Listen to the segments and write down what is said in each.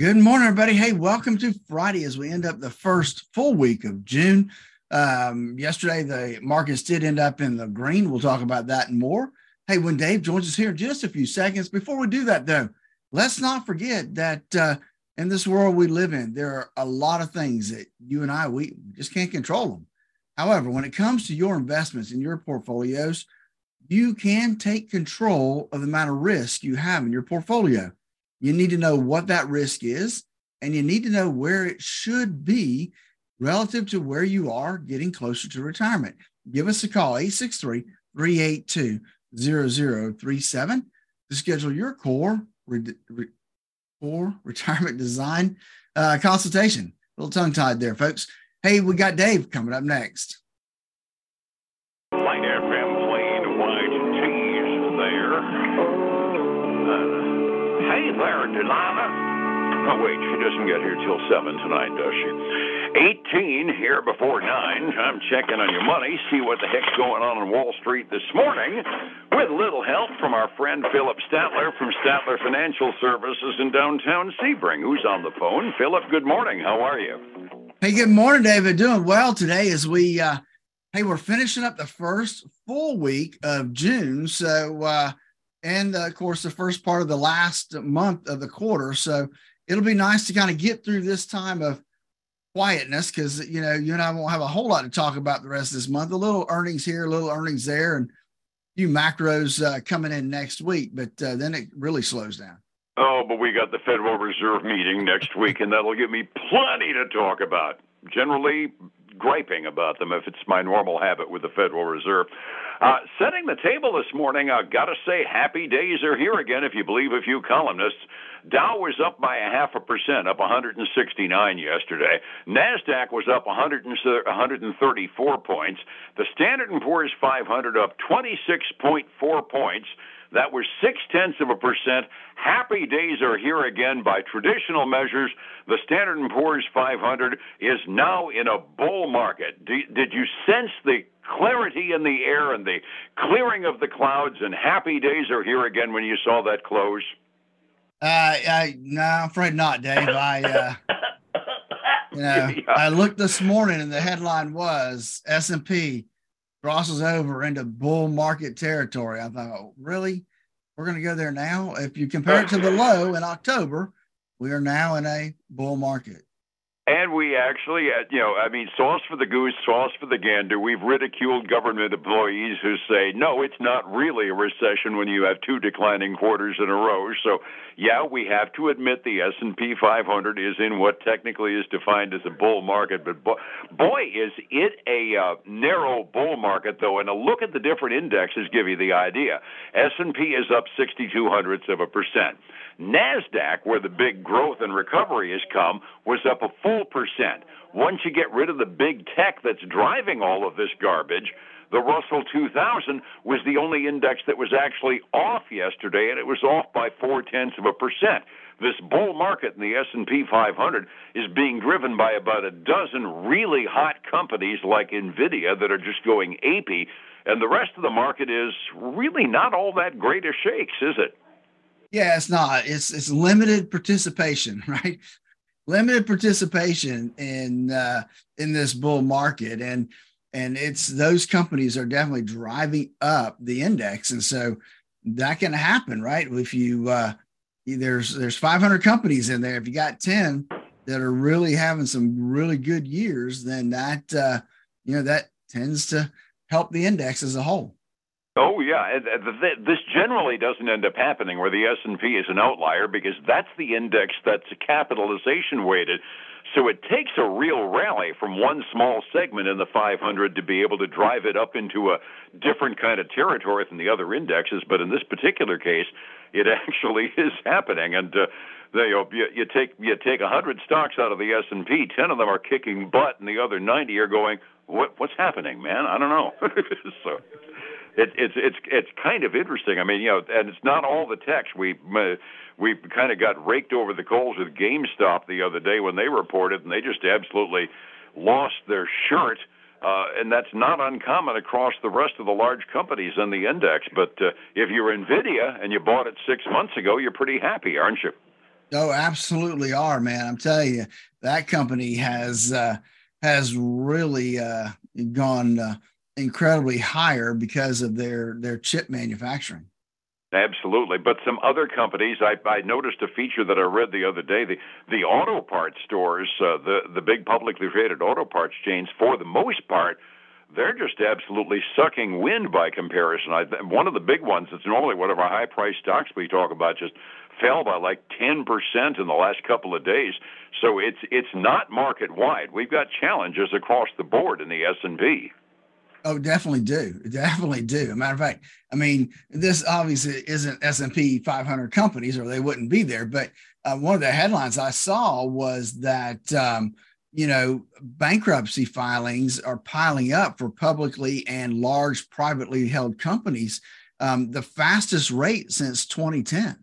Good morning, everybody. Hey, welcome to Friday as we end up the first full week of June. Um, yesterday, the markets did end up in the green. We'll talk about that and more. Hey, when Dave joins us here in just a few seconds, before we do that, though, let's not forget that uh, in this world we live in, there are a lot of things that you and I, we just can't control them. However, when it comes to your investments in your portfolios, you can take control of the amount of risk you have in your portfolio. You need to know what that risk is, and you need to know where it should be relative to where you are getting closer to retirement. Give us a call, 863 382 0037 to schedule your core, re, re, core retirement design uh, consultation. A little tongue tied there, folks. Hey, we got Dave coming up next. Light tees there. Uh, hey there, Delilah. Oh, wait, she doesn't get here till 7 tonight, does she? 18 here before 9. I'm checking on your money, see what the heck's going on on Wall Street this morning, with little help from our friend Phillip Statler from Statler Financial Services in downtown Sebring, who's on the phone. Phillip, good morning. How are you? Hey, good morning, David. Doing well today as we, uh, hey, we're finishing up the first full week of June. So, uh, and uh, of course, the first part of the last month of the quarter. So, it'll be nice to kind of get through this time of quietness because you know you and I won't have a whole lot to talk about the rest of this month. A little earnings here, a little earnings there, and a few macros uh, coming in next week. But uh, then it really slows down. Oh, but we got the Federal Reserve meeting next week, and that'll give me plenty to talk about. Generally, griping about them if it's my normal habit with the Federal Reserve. Uh, setting the table this morning, I got to say, happy days are here again, if you believe a few columnists. Dow was up by a half a percent, up 169 yesterday. Nasdaq was up 100 134 points. The Standard & Poor's 500 up 26.4 points. That was six tenths of a percent. Happy days are here again by traditional measures. The Standard & Poor's 500 is now in a bull market. Did you sense the clarity in the air and the clearing of the clouds and happy days are here again when you saw that close? Uh, I no, I'm afraid not, Dave. I, uh, you know, yeah. I looked this morning and the headline was S and P crosses over into bull market territory. I thought, oh, really, we're going to go there now? If you compare it to the low in October, we are now in a bull market. And we actually, uh, you know, I mean, sauce for the goose, sauce for the gander. We've ridiculed government employees who say, no, it's not really a recession when you have two declining quarters in a row. So, yeah, we have to admit the S&P 500 is in what technically is defined as a bull market. But boy, boy is it a uh, narrow bull market, though. And a look at the different indexes give you the idea. S&P is up 62 hundredths of a percent. NASDAQ, where the big growth and recovery has come, was up a percent. Once you get rid of the big tech that's driving all of this garbage, the Russell 2000 was the only index that was actually off yesterday, and it was off by four tenths of a percent. This bull market in the S&P 500 is being driven by about a dozen really hot companies like Nvidia that are just going apey, and the rest of the market is really not all that great a shakes, is it? Yeah, it's not. It's it's limited participation, right? Limited participation in uh, in this bull market, and and it's those companies are definitely driving up the index, and so that can happen, right? If you uh, there's there's 500 companies in there, if you got 10 that are really having some really good years, then that uh, you know that tends to help the index as a whole. Oh yeah, this generally doesn't end up happening where the S and P is an outlier because that's the index that's capitalization weighted. So it takes a real rally from one small segment in the 500 to be able to drive it up into a different kind of territory than the other indexes. But in this particular case, it actually is happening, and uh, they, you, you take you take 100 stocks out of the S and P, 10 of them are kicking butt, and the other 90 are going, "What what's happening, man? I don't know." so it, it's it's it's kind of interesting. I mean, you know, and it's not all the techs. We uh, we kind of got raked over the coals with GameStop the other day when they reported, and they just absolutely lost their shirt. Uh, and that's not uncommon across the rest of the large companies in the index. But uh, if you're Nvidia and you bought it six months ago, you're pretty happy, aren't you? Oh, absolutely are, man. I'm telling you, that company has uh, has really uh, gone uh, incredibly higher because of their their chip manufacturing. Absolutely, but some other companies. I, I noticed a feature that I read the other day. The the auto parts stores, uh, the the big publicly traded auto parts chains, for the most part, they're just absolutely sucking wind by comparison. I, one of the big ones that's normally one of our high price stocks we talk about just fell by like 10% in the last couple of days. So it's it's not market wide. We've got challenges across the board in the S&P. Oh, definitely do. Definitely do. a matter of fact, I mean, this obviously isn't S&P 500 companies or they wouldn't be there, but uh, one of the headlines I saw was that um, you know, bankruptcy filings are piling up for publicly and large privately held companies, um, the fastest rate since 2010.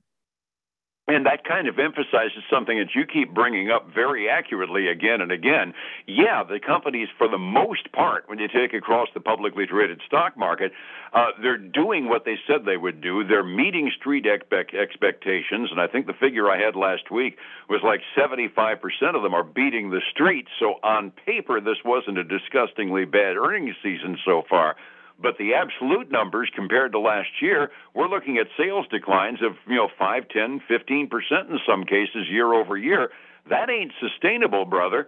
And that kind of emphasizes something that you keep bringing up very accurately again and again. Yeah, the companies, for the most part, when you take across the publicly traded stock market, uh, they're doing what they said they would do. They're meeting street expectations, and I think the figure I had last week was like 75% of them are beating the street. So on paper, this wasn't a disgustingly bad earnings season so far. But the absolute numbers compared to last year, we're looking at sales declines of, you know, 5, 10, 15% in some cases year over year. That ain't sustainable, brother.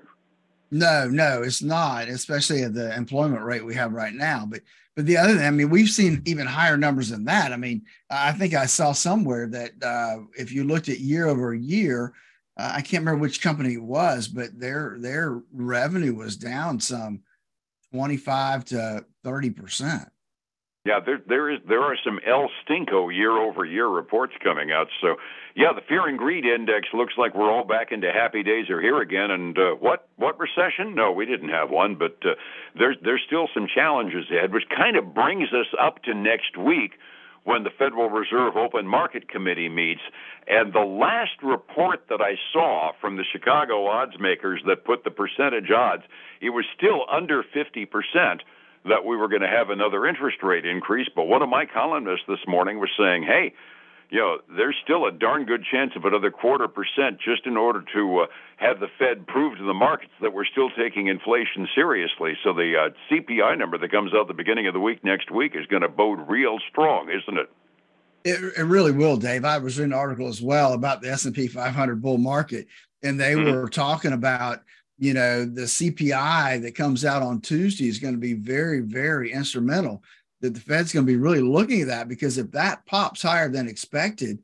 No, no, it's not, especially at the employment rate we have right now. But but the other thing, I mean, we've seen even higher numbers than that. I mean, I think I saw somewhere that uh, if you looked at year over year, uh, I can't remember which company it was, but their their revenue was down some 25 to 30 percent. Yeah, there there is there are some El Stinko year over year reports coming out. So yeah, the fear and greed index looks like we're all back into happy days are here again. And uh, what what recession? No, we didn't have one, but uh, there's there's still some challenges ahead, which kind of brings us up to next week when the Federal Reserve Open Market Committee meets. And the last report that I saw from the Chicago odds makers that put the percentage odds, it was still under 50% that we were going to have another interest rate increase. But one of my columnists this morning was saying, hey, you know, there's still a darn good chance of another quarter percent just in order to uh, have the Fed prove to the markets that we're still taking inflation seriously. So the uh, CPI number that comes out the beginning of the week next week is going to bode real strong, isn't it? It, it really will, Dave. I was reading an article as well about the S&P 500 bull market, and they mm-hmm. were talking about, you know, the CPI that comes out on Tuesday is going to be very, very instrumental that the Fed's going to be really looking at that because if that pops higher than expected,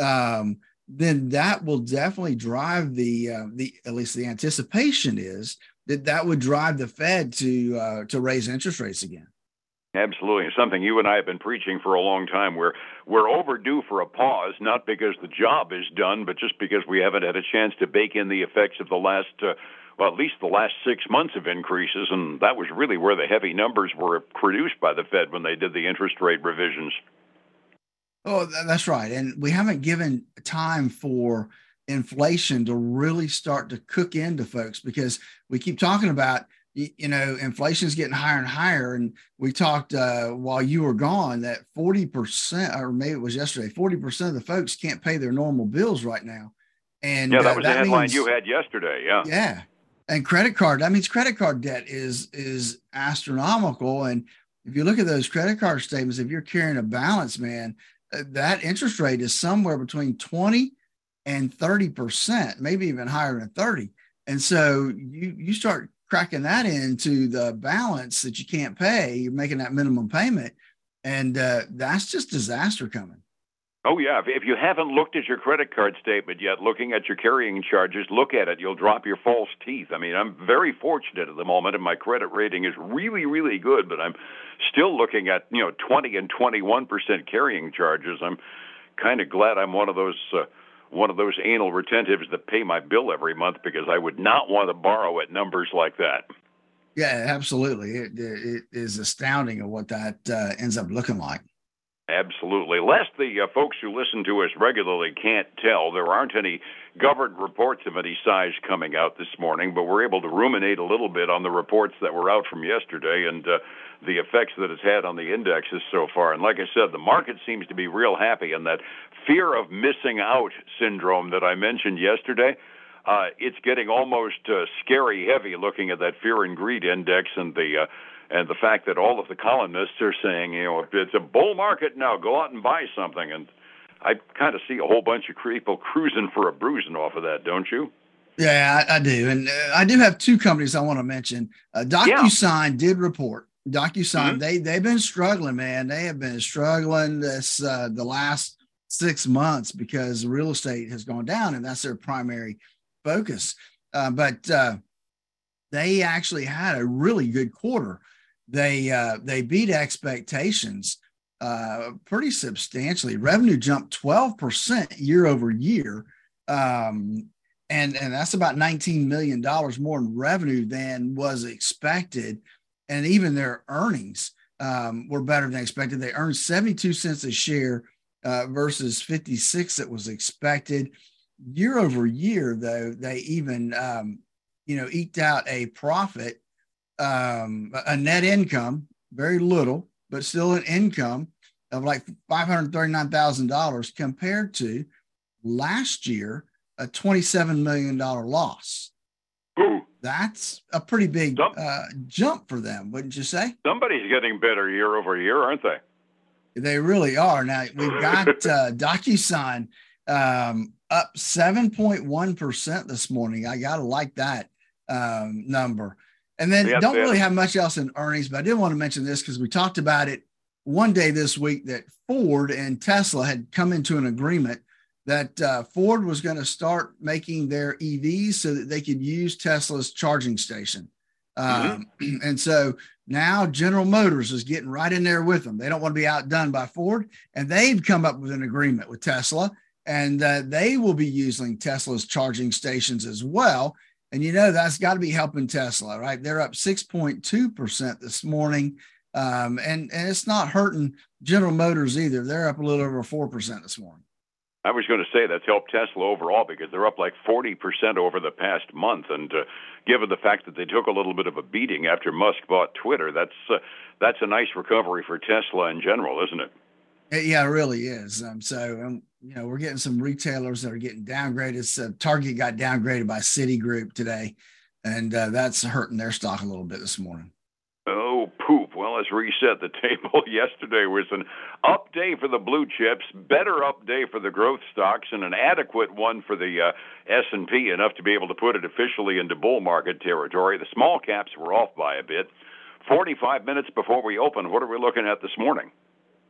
um, then that will definitely drive the uh, the at least the anticipation is that that would drive the Fed to uh, to raise interest rates again. Absolutely, it's something you and I have been preaching for a long time. We're we're overdue for a pause, not because the job is done, but just because we haven't had a chance to bake in the effects of the last uh, well, at least the last six months of increases, and that was really where the heavy numbers were produced by the Fed when they did the interest rate revisions. Oh, that's right. And we haven't given time for inflation to really start to cook into folks because we keep talking about you know inflation is getting higher and higher and we talked uh, while you were gone that 40% or maybe it was yesterday 40% of the folks can't pay their normal bills right now and yeah that was uh, that the headline means, you had yesterday yeah yeah and credit card that means credit card debt is is astronomical. And if you look at those credit card statements if you're carrying a balance man uh, that interest rate is somewhere between 20 and 30 percent maybe even higher than 30 and so you you start cracking that into the balance that you can't pay you're making that minimum payment and uh, that's just disaster coming Oh yeah, if you haven't looked at your credit card statement yet, looking at your carrying charges, look at it. You'll drop your false teeth. I mean, I'm very fortunate at the moment, and my credit rating is really, really good. But I'm still looking at you know 20 and 21 percent carrying charges. I'm kind of glad I'm one of those. Uh, one of those anal retentives that pay my bill every month because I would not want to borrow at numbers like that. Yeah, absolutely. It, it is astounding of what that uh, ends up looking like. Absolutely. Lest the uh, folks who listen to us regularly can't tell, there aren't any governed reports of any size coming out this morning, but we're able to ruminate a little bit on the reports that were out from yesterday and uh, the effects that it's had on the indexes so far. And like I said, the market seems to be real happy, and that fear of missing out syndrome that I mentioned yesterday. Uh, it's getting almost uh, scary heavy looking at that fear and greed index and the uh, and the fact that all of the columnists are saying, you know, it's a bull market now, go out and buy something. And I kind of see a whole bunch of people cruising for a bruising off of that, don't you? Yeah, I, I do, and uh, I do have two companies I want to mention. Uh, DocuSign yeah. did report. DocuSign, mm-hmm. they they've been struggling, man. They have been struggling this uh, the last six months because real estate has gone down, and that's their primary focus. Uh, but uh, they actually had a really good quarter they uh, they beat expectations uh, pretty substantially. Revenue jumped 12% year over year. Um, and, and that's about $19 million more in revenue than was expected. And even their earnings um, were better than expected. They earned 72 cents a share uh, versus 56 that was expected. Year over year, though, they even, um, you know, eked out a profit um, a net income, very little, but still an income of like $539,000 compared to last year, a $27 million loss. Ooh. That's a pretty big uh, jump for them, wouldn't you say? Somebody's getting better year over year, aren't they? They really are. Now we've got uh, DocuSign um, up 7.1% this morning. I got to like that um, number. And then don't really have much else in earnings, but I did want to mention this because we talked about it one day this week that Ford and Tesla had come into an agreement that uh, Ford was going to start making their EVs so that they could use Tesla's charging station. Um, mm-hmm. And so now General Motors is getting right in there with them. They don't want to be outdone by Ford, and they've come up with an agreement with Tesla, and uh, they will be using Tesla's charging stations as well. And you know, that's got to be helping Tesla, right? They're up 6.2% this morning. Um, and, and it's not hurting General Motors either. They're up a little over 4% this morning. I was going to say that's helped Tesla overall because they're up like 40% over the past month. And uh, given the fact that they took a little bit of a beating after Musk bought Twitter, that's, uh, that's a nice recovery for Tesla in general, isn't it? Yeah, it really is. Um, so, um, you know, we're getting some retailers that are getting downgraded. So Target got downgraded by Citigroup today, and uh, that's hurting their stock a little bit this morning. Oh, poop. Well, let's reset the table. Yesterday was an up day for the blue chips, better up day for the growth stocks, and an adequate one for the uh, S&P, enough to be able to put it officially into bull market territory. The small caps were off by a bit. 45 minutes before we open, what are we looking at this morning?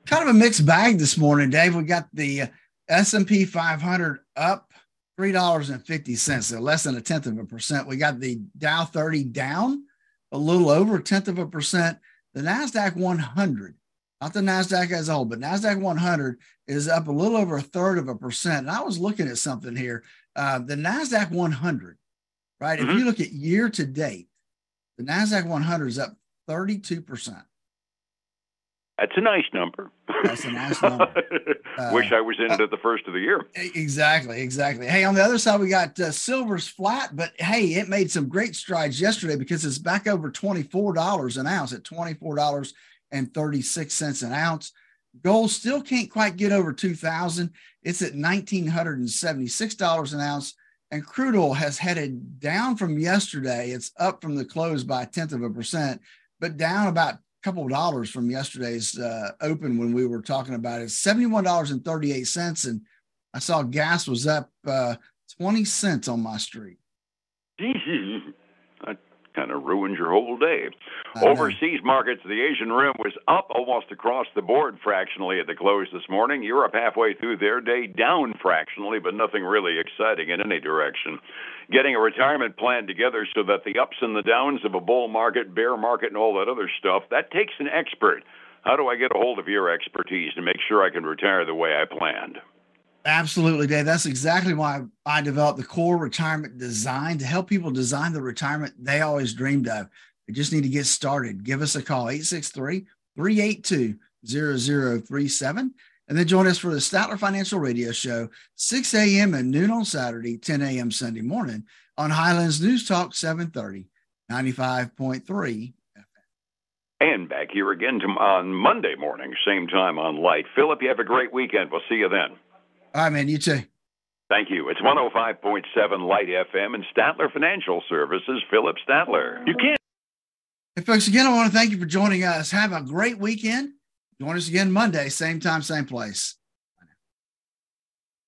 Kind of a mixed bag this morning, Dave. We got the uh, S&P 500 up $3.50, so less than a tenth of a percent. We got the Dow 30 down a little over a tenth of a percent. The NASDAQ 100, not the NASDAQ as a whole, but NASDAQ 100 is up a little over a third of a percent. And I was looking at something here. Uh, the NASDAQ 100, right? Mm-hmm. If you look at year to date, the NASDAQ 100 is up 32%. That's a nice number. That's a nice number. Uh, Wish I was in it at the first of the year. Exactly, exactly. Hey, on the other side, we got uh, silver's flat, but hey, it made some great strides yesterday because it's back over $24 an ounce at $24.36 an ounce. Gold still can't quite get over 2000 It's at $1,976 an ounce. And crude oil has headed down from yesterday. It's up from the close by a tenth of a percent, but down about couple of dollars from yesterday's uh, open when we were talking about it. $71.38. And I saw gas was up uh, 20 cents on my street. kind of ruins your whole day. Overseas markets, the Asian Rim was up almost across the board fractionally at the close this morning. Europe halfway through their day down fractionally, but nothing really exciting in any direction getting a retirement plan together so that the ups and the downs of a bull market, bear market, and all that other stuff, that takes an expert. How do I get a hold of your expertise to make sure I can retire the way I planned? Absolutely, Dave. That's exactly why I developed the core retirement design to help people design the retirement they always dreamed of. They just need to get started. Give us a call, 863 382 0037. And then join us for the Statler Financial Radio Show, 6 a.m. and noon on Saturday, 10 a.m. Sunday morning on Highlands News Talk 730, 95.3 and back here again on Monday morning, same time on Light. Phillip, you have a great weekend. We'll see you then. All right, man. You too. Thank you. It's 105.7 Light FM and Statler Financial Services, Phillip Statler. You can't. Hey, folks, again, I want to thank you for joining us. Have a great weekend. Join us again Monday, same time, same place.